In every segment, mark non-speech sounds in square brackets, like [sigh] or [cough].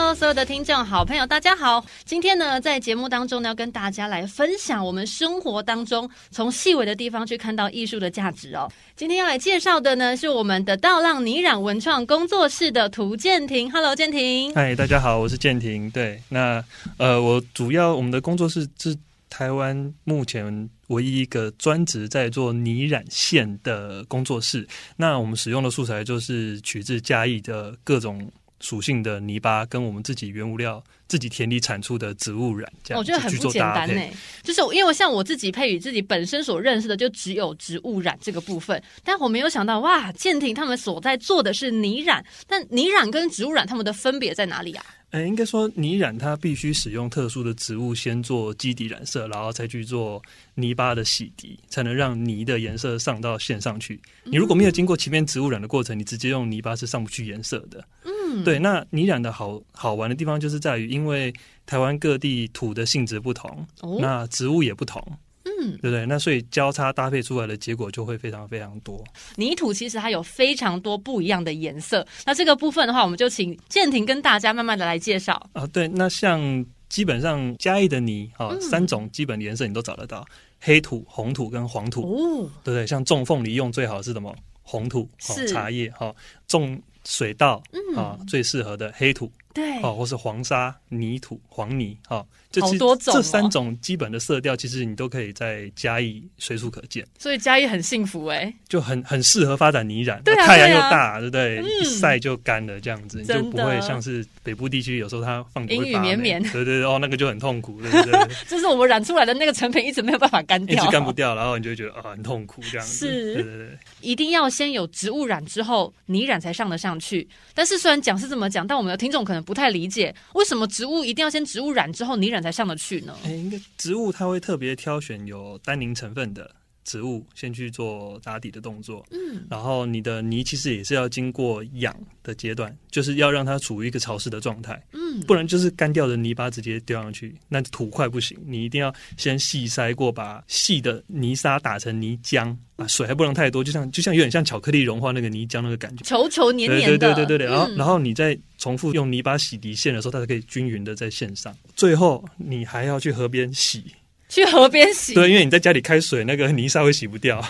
Hello，所有的听众好朋友，大家好。今天呢，在节目当中呢，要跟大家来分享我们生活当中从细微的地方去看到艺术的价值哦。今天要来介绍的呢，是我们的道浪泥染文创工作室的涂建廷。Hello，建廷。嗨，大家好，我是建廷。对，那呃，我主要我们的工作室是台湾目前唯一一个专职在做泥染线的工作室。那我们使用的素材就是取自嘉义的各种。属性的泥巴跟我们自己原物料、自己田里产出的植物染，这样我觉得很不简单呢。就是因为像我自己配与自己本身所认识的，就只有植物染这个部分。但我没有想到，哇，建廷他们所在做的是泥染，但泥染跟植物染他们的分别在哪里啊？哎，应该说泥染它必须使用特殊的植物先做基底染色，然后再去做泥巴的洗涤，才能让泥的颜色上到线上去。你如果没有经过前面植物染的过程，你直接用泥巴是上不去颜色的。嗯，对。那泥染的好好玩的地方就是在于，因为台湾各地土的性质不同，哦，那植物也不同。嗯，对不对？那所以交叉搭配出来的结果就会非常非常多。泥土其实它有非常多不一样的颜色。那这个部分的话，我们就请建廷跟大家慢慢的来介绍啊。对，那像基本上嘉义的泥啊，嗯、三种基本的颜色你都找得到：黑土、红土跟黄土。哦，对不对？像种凤梨用最好是什么？红土，是茶叶。哈，种水稻啊，嗯、最适合的黑土。对，哦，或是黄沙、泥土、黄泥，哈、哦，这这三种基本的色调，其实你都可以在嘉义随处可见。所以嘉义很幸福哎，就很很适合发展泥染，对啊、太阳又大，对不对？嗯、一晒就干了，这样子你就不会像是北部地区有时候它放阴雨绵绵，对对对，哦，那个就很痛苦，对不对？[laughs] 就是我们染出来的那个成品一直没有办法干掉，一直干不掉，然后你就会觉得啊、哦、很痛苦这样子。是，对对对，一定要先有植物染之后泥染才上得上去。但是虽然讲是这么讲，但我们的听众可能不太理解。为什么植物一定要先植物染之后泥染才上得去呢？哎，应该植物它会特别挑选有单宁成分的植物，先去做打底的动作。嗯，然后你的泥其实也是要经过养的阶段，就是要让它处于一个潮湿的状态。嗯，不然就是干掉的泥巴直接丢上去，那土块不行。你一定要先细筛过，把细的泥沙打成泥浆。啊，水还不能太多，就像就像有点像巧克力融化那个泥浆那个感觉，稠稠黏黏的。对对对对对，然后、嗯、然后你再重复用泥巴洗涤线的时候，它才可以均匀的在线上。最后你还要去河边洗，去河边洗。对，因为你在家里开水，那个泥沙会洗不掉。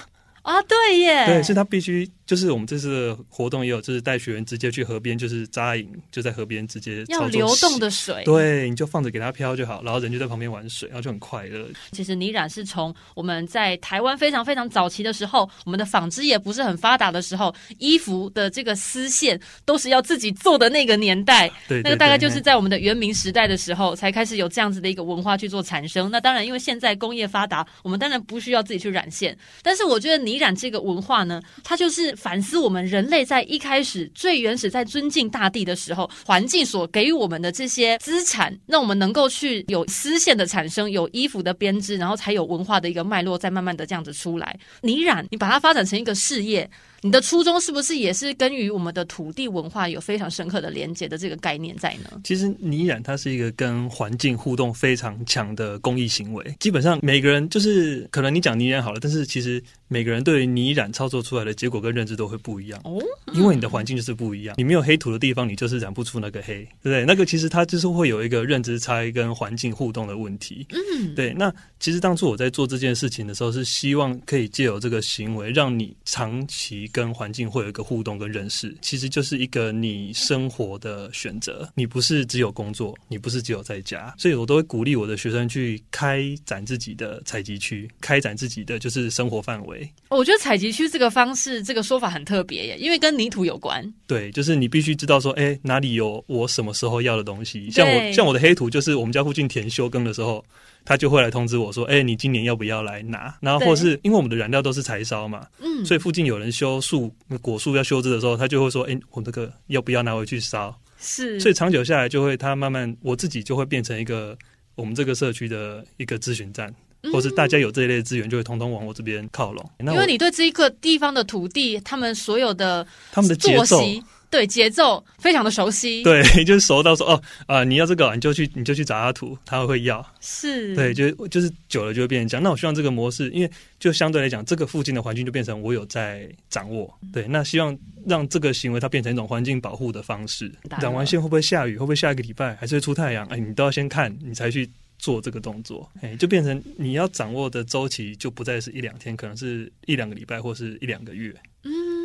啊，对耶，对，所以它必须。就是我们这次的活动也有，就是带学员直接去河边，就是扎营，就在河边直接要流动的水，对，你就放着给它飘就好，然后人就在旁边玩水，然后就很快乐。其实泥染是从我们在台湾非常非常早期的时候，我们的纺织业不是很发达的时候，衣服的这个丝线都是要自己做的那个年代，对，对，对，那个大概就是在我们的元明时代的时候才开始有这样子的一个文化去做产生。那当然，因为现在工业发达，我们当然不需要自己去染线，但是我觉得染这个文化呢，它就是反思我们人。类在一开始最原始，在尊敬大地的时候，环境所给予我们的这些资产，让我们能够去有丝线的产生，有衣服的编织，然后才有文化的一个脉络，在慢慢的这样子出来。你染，你把它发展成一个事业。你的初衷是不是也是跟于我们的土地文化有非常深刻的连接的这个概念在呢？其实泥染它是一个跟环境互动非常强的公益行为。基本上每个人就是可能你讲泥染好了，但是其实每个人对于泥染操作出来的结果跟认知都会不一样哦，因为你的环境就是不一样。你没有黑土的地方，你就是染不出那个黑，对不对？那个其实它就是会有一个认知差异跟环境互动的问题。嗯，对。那其实当初我在做这件事情的时候，是希望可以借由这个行为，让你长期。跟环境会有一个互动跟认识，其实就是一个你生活的选择。你不是只有工作，你不是只有在家，所以我都会鼓励我的学生去开展自己的采集区，开展自己的就是生活范围。我觉得采集区这个方式，这个说法很特别耶，因为跟泥土有关。对，就是你必须知道说，哎，哪里有我什么时候要的东西。像我，像我的黑土，就是我们家附近田休耕的时候。他就会来通知我说：“哎、欸，你今年要不要来拿？”然后或是因为我们的燃料都是柴烧嘛，嗯，所以附近有人修树果树要修枝的时候，他就会说：“哎、欸，我这个要不要拿回去烧？”是，所以长久下来就会，他慢慢我自己就会变成一个我们这个社区的一个咨询站。或是大家有这一类资源，就会通通往我这边靠拢。因为你对这一个地方的土地，他们所有的他们的节奏。对节奏非常的熟悉，对，就是熟到说哦啊、呃，你要这个，你就去你就去找他图，他会要，是，对，就就是久了就会变成这样。那我希望这个模式，因为就相对来讲，这个附近的环境就变成我有在掌握，对，那希望让这个行为它变成一种环境保护的方式。染完线会不会下雨？会不会下一个礼拜？还是会出太阳？哎，你都要先看，你才去做这个动作，哎，就变成你要掌握的周期就不再是一两天，可能是一两个礼拜或是一两个月。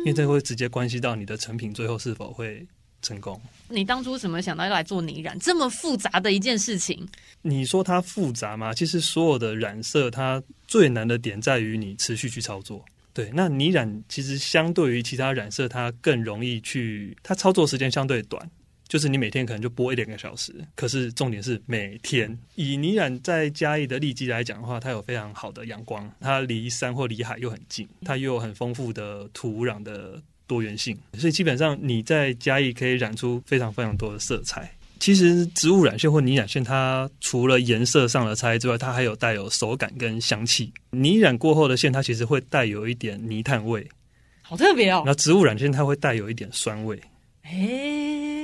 因为这会直接关系到你的成品最后是否会成功。你当初怎么想到要来做泥染这么复杂的一件事情？你说它复杂吗？其实所有的染色，它最难的点在于你持续去操作。对，那泥染其实相对于其他染色，它更容易去，它操作时间相对短。就是你每天可能就播一两个小时，可是重点是每天。以泥染在嘉义的利基来讲的话，它有非常好的阳光，它离山或离海又很近，它又有很丰富的土壤的多元性，所以基本上你在嘉义可以染出非常非常多的色彩。其实植物染线或泥染线，它除了颜色上的差异之外，它还有带有手感跟香气。泥染过后的线，它其实会带有一点泥炭味，好特别哦。那植物染线，它会带有一点酸味。哎，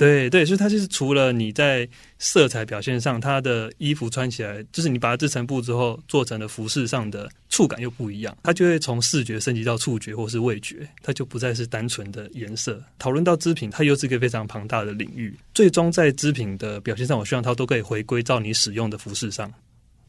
对对，所以它就是除了你在色彩表现上，它的衣服穿起来，就是你把它制成布之后做成的服饰上的触感又不一样，它就会从视觉升级到触觉或是味觉，它就不再是单纯的颜色。讨论到织品，它又是一个非常庞大的领域，最终在织品的表现上，我希望它都可以回归到你使用的服饰上。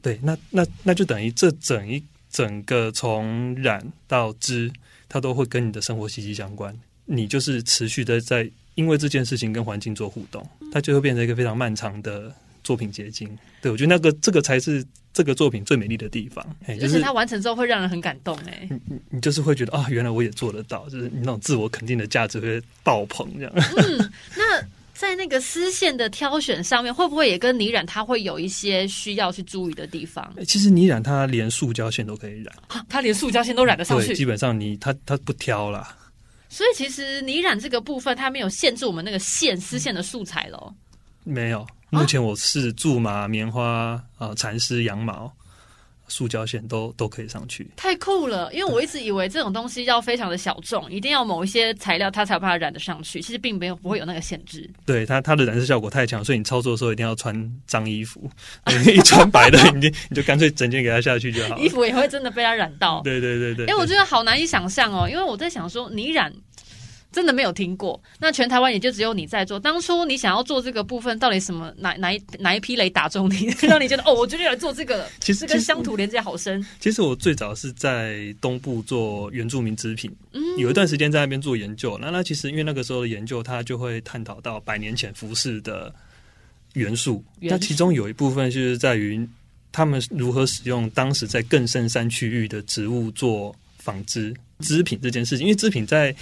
对，那那那就等于这整一整个从染到织，它都会跟你的生活息息相关，你就是持续的在。因为这件事情跟环境做互动，它就会变成一个非常漫长的作品结晶。对，我觉得那个这个才是这个作品最美丽的地方。就是、它完成之后会让人很感动。哎，你你就是会觉得啊，原来我也做得到，就是你那种自我肯定的价值会爆棚这样。嗯，那在那个丝线的挑选上面，会不会也跟泥染它会有一些需要去注意的地方？其实泥染它连塑胶线都可以染，它连塑胶线都染得上去。基本上你它它不挑啦。所以其实泥染这个部分，它没有限制我们那个线丝线的素材喽。没有，目前我是苎麻、棉花啊、蚕丝、羊毛。塑胶线都都可以上去，太酷了！因为我一直以为这种东西要非常的小众，一定要某一些材料它才有办法染得上去。其实并没有不会有那个限制。对它它的染色效果太强，所以你操作的时候一定要穿脏衣服。[laughs] 一穿白的，你就你就干脆整件给它下去就好。衣服也会真的被它染到。对对对对。哎，我觉得好难以想象哦，因为我在想说你染。真的没有听过，那全台湾也就只有你在做。当初你想要做这个部分，到底什么哪哪一哪一批雷打中你，[laughs] 让你觉得哦，我决定来做这个？其实跟乡土连接好深。其实我最早是在东部做原住民织品，嗯，有一段时间在那边做研究。那那其实因为那个时候的研究，它就会探讨到百年前服饰的元素。那其中有一部分就是在于他们如何使用当时在更深山区域的植物做纺织织品这件事情，因为织品在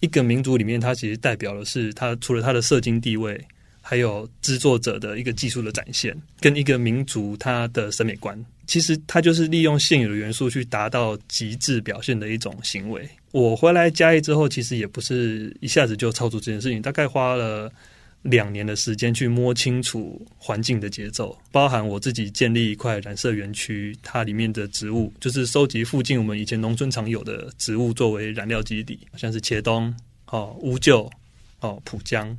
一个民族里面，它其实代表的是它除了它的社经地位，还有制作者的一个技术的展现，跟一个民族它的审美观。其实它就是利用现有的元素去达到极致表现的一种行为。我回来嘉义之后，其实也不是一下子就操作这件事情，大概花了。两年的时间去摸清楚环境的节奏，包含我自己建立一块染色园区，它里面的植物就是收集附近我们以前农村常有的植物作为染料基底，像是茄冬、哦乌桕、哦埔姜、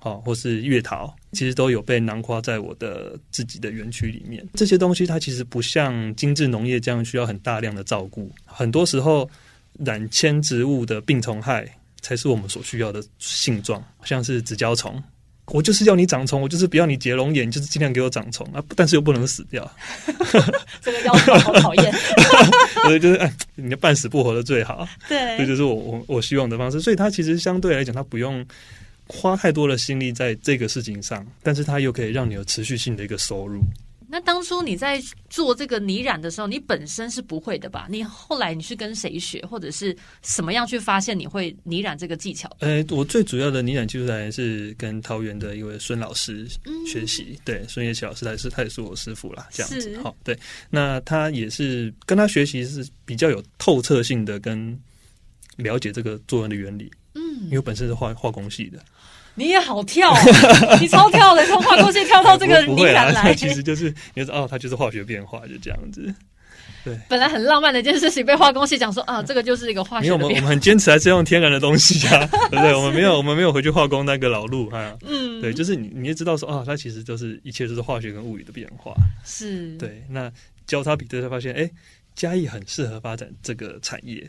哦或是月桃，其实都有被囊括在我的自己的园区里面。这些东西它其实不像精致农业这样需要很大量的照顾，很多时候染铅植物的病虫害才是我们所需要的性状，像是紫胶虫。我就是要你长虫，我就是不要你结龙眼，就是尽量给我长虫啊！但是又不能死掉，[laughs] 这个要求好讨厌。[laughs] 所以就是哎，你要半死不活的最好。对，这就是我我我希望的方式。所以它其实相对来讲，它不用花太多的心力在这个事情上，但是它又可以让你有持续性的一个收入。那当初你在做这个泥染的时候，你本身是不会的吧？你后来你是跟谁学，或者是什么样去发现你会泥染这个技巧？呃，我最主要的泥染技术来源是跟桃园的一位孙老师学习。嗯、对，孙叶琪老师，他也是他也是我师傅啦。这样子。好，对，那他也是跟他学习是比较有透彻性的，跟了解这个作用的原理。嗯，因为我本身是化化工系的。你也好跳，[laughs] 你超跳的，从化工系跳到这个泥染来，其实就是你说哦，它就是化学变化，就这样子。对，本来很浪漫的一件事情，被化工系讲说啊，这个就是一个化学。因为，我们我们很坚持还是用天然的东西啊，[laughs] 对不对？我们没有我们没有回去化工那个老路啊。嗯，对，就是你你也知道说啊，它其实就是一切都是化学跟物理的变化。是，对。那交叉比对才发现，哎，嘉义很适合发展这个产业。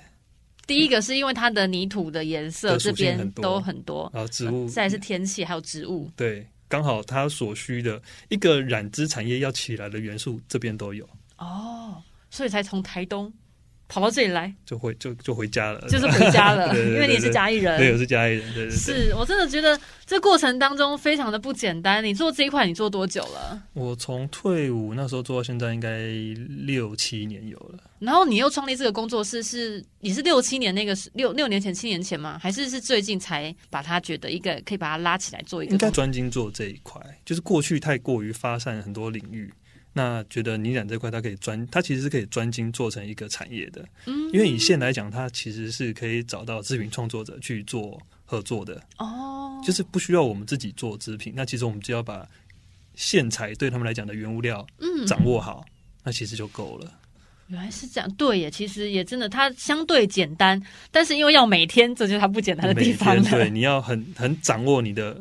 第一个是因为它的泥土的颜色这边都很多，然后植物，再来是天气还有植物。对，刚好它所需的一个染织产业要起来的元素，这边都有。哦。所以才从台东跑到这里来，就回就就回家了，就是回家了。[laughs] 对对对对，因为你也是嘉义人，对，我是嘉义人。对，对，对，是我真的觉得这过程当中非常的不简单。你做这一块，你做多久了？我从退伍那时候做到现在，应该六七年有了。然后你又创立这个工作室，是你是六七年那个六六年前七年前吗？还是是最近才把它觉得一个可以把它拉起来做一个？应该专精做这一块，就是过去太过于发散很多领域。那觉得泥染这块，它可以专，它其实是可以专精做成一个产业的。嗯，因为以线来讲，它其实是可以找到织品创作者去做合作的。哦，就是不需要我们自己做织品，那其实我们只要把线材对他们来讲的原物料，嗯，掌握好，嗯，那其实就够了。原来是这样，对耶，其实也真的，它相对简单，但是因为要每天，这就是它不简单的地方。对，你要很很掌握你的。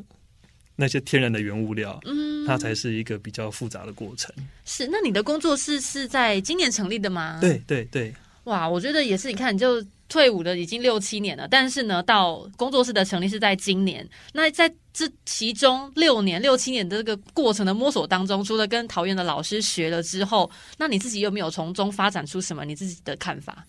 那些天然的原物料，嗯，它才是一个比较复杂的过程。是，那你的工作室是在今年成立的吗？对对对。哇，我觉得也是。你看，你就退伍的已经六七年了，但是呢，到工作室的成立是在今年。那在这其中六年、六七年的这个过程的摸索当中，除了跟桃园的老师学了之后，那你自己有没有从中发展出什么你自己的看法？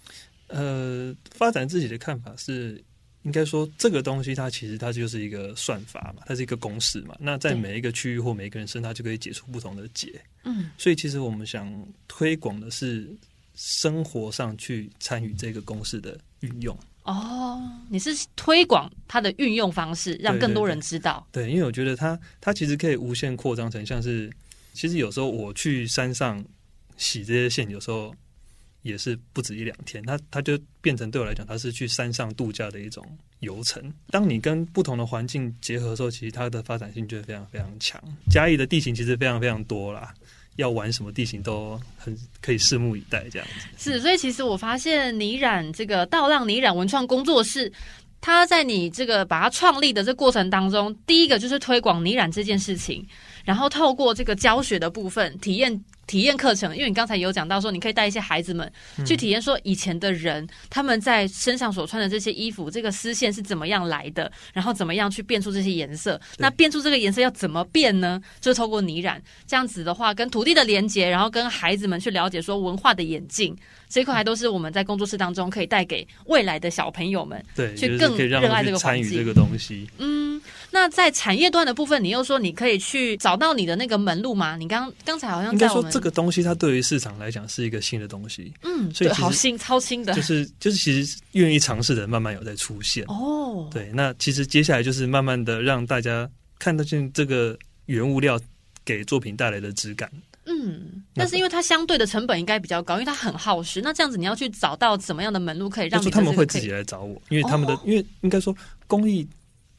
呃，发展自己的看法是。应该说，这个东西它其实它就是一个算法嘛，它是一个公式嘛。那在每一个区域或每一个人身上，它就可以解出不同的解。嗯，所以其实我们想推广的是生活上去参与这个公式的运用。哦，你是推广它的运用方式，让更多人知道。对，对，对，对，因为我觉得它它其实可以无限扩张成像是，其实有时候我去山上洗这些线，有时候。也是不止一两天，它它就变成对我来讲，它是去山上度假的一种游程。当你跟不同的环境结合的时候，其实它的发展性就会非常非常强。嘉义的地形其实非常非常多啦，要玩什么地形都很可以拭目以待。这样子是，所以其实我发现泥染这个道浪泥染文创工作室，它在你这个把它创立的这过程当中，第一个就是推广泥染这件事情，然后透过这个教学的部分体验。体验课程，因为你刚才有讲到说，你可以带一些孩子们去体验，说以前的人他们在身上所穿的这些衣服，这个丝线是怎么样来的，然后怎么样去变出这些颜色。那变出这个颜色要怎么变呢？就是透过泥染这样子的话，跟土地的连接，然后跟孩子们去了解说文化的演进，这一块还都是我们在工作室当中可以带给未来的小朋友们，对，去更热爱这个参与这个东西。嗯，那在产业端的部分，你又说你可以去找到你的那个门路吗？你刚刚才好像应该说。这个东西它对于市场来讲是一个新的东西，嗯，所以好新超新的，就是就是其实愿意尝试的人慢慢有在出现哦。对，那其实接下来就是慢慢的让大家看得见这个原物料给作品带来的质感。嗯，但是因为它相对的成本应该比较高，因为它很耗时。那这样子你要去找到怎么样的门路可以让你？他们会自己来找我，因为他们的、哦、因为应该说工艺。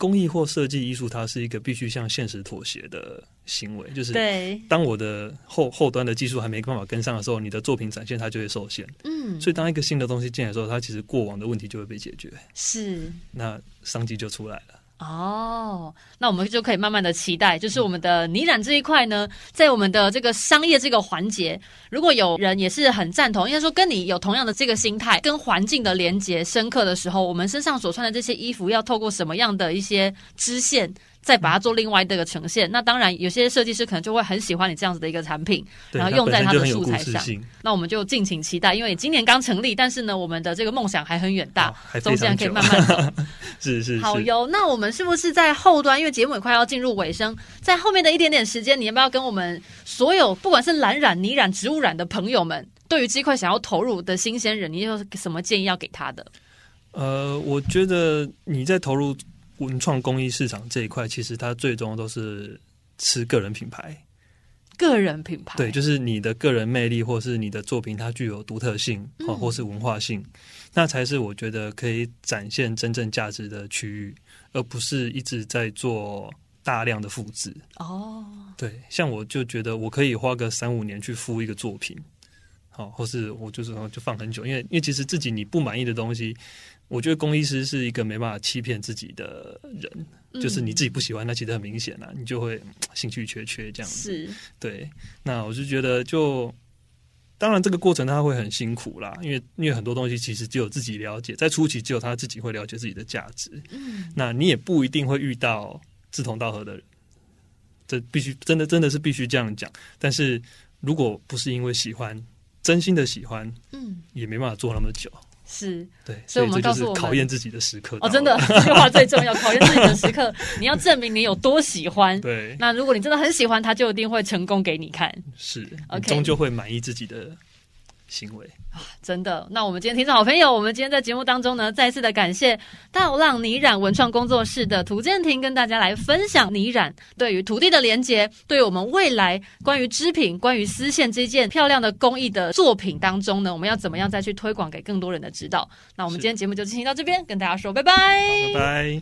工艺或设计艺术，它是一个必须向现实妥协的行为。就是，当我的后后端的技术还没办法跟上的时候，你的作品展现它就会受限。嗯，所以当一个新的东西进来的时候，它其实过往的问题就会被解决。是，那商机就出来了。哦，那我们就可以慢慢的期待，就是我们的泥染这一块呢，在我们的这个商业这个环节，如果有人也是很赞同，应该说跟你有同样的这个心态，跟环境的连接深刻的时候，我们身上所穿的这些衣服要透过什么样的一些支线？再把它做另外的一个呈现，那当然有些设计师可能就会很喜欢你这样子的一个产品，然后用在他的素材上。那我们就敬请期待，因为今年刚成立，但是呢，我们的这个梦想还很远大，中间可以慢慢走。是 [laughs] 是，是好哟。那我们是不是在后端？因为节目也快要进入尾声，在后面的一点点时间，你要不要跟我们所有不管是蓝染、泥染、植物染的朋友们，对于这块想要投入的新鲜人，你有什么建议要给他的？呃，我觉得你在投入。文创工艺市场这一块，其实它最终都是吃个人品牌。个人品牌，对，就是你的个人魅力，或是你的作品，它具有独特性，或或是文化性，嗯，那才是我觉得可以展现真正价值的区域，而不是一直在做大量的复制。哦，对，像我就觉得我可以花个三五年去敷一个作品，好，或是我就是说就放很久，因为因为其实自己你不满意的东西，我觉得工艺师是一个没办法欺骗自己的人，嗯、就是你自己不喜欢，那其实很明显啊，你就会兴趣缺缺这样子。是，对，那我就觉得就。当然，这个过程他会很辛苦啦，因为因为很多东西其实只有自己了解，在初期只有他自己会了解自己的价值。嗯，那你也不一定会遇到志同道合的人，这必须真的真的是必须这样讲。但是如果不是因为喜欢，真心的喜欢，嗯，也没办法做那么久。是对，所以我们告诉我们考验自己的时刻哦，真的这句话最重要，考验自己的时刻，[laughs] 你要证明你有多喜欢。对，那如果你真的很喜欢，他就一定会成功给你看。是，OK，终究会满意自己的。行为啊，真的。那我们今天听众好朋友，我们今天在节目当中呢，再次的感谢稻浪泥染文创工作室的涂建庭，跟大家来分享泥染对于土地的连接，对于我们未来关于织品、关于丝线这件漂亮的工艺的作品当中呢，我们要怎么样再去推广给更多人的知道？那我们今天节目就进行到这边，跟大家说拜拜，拜拜。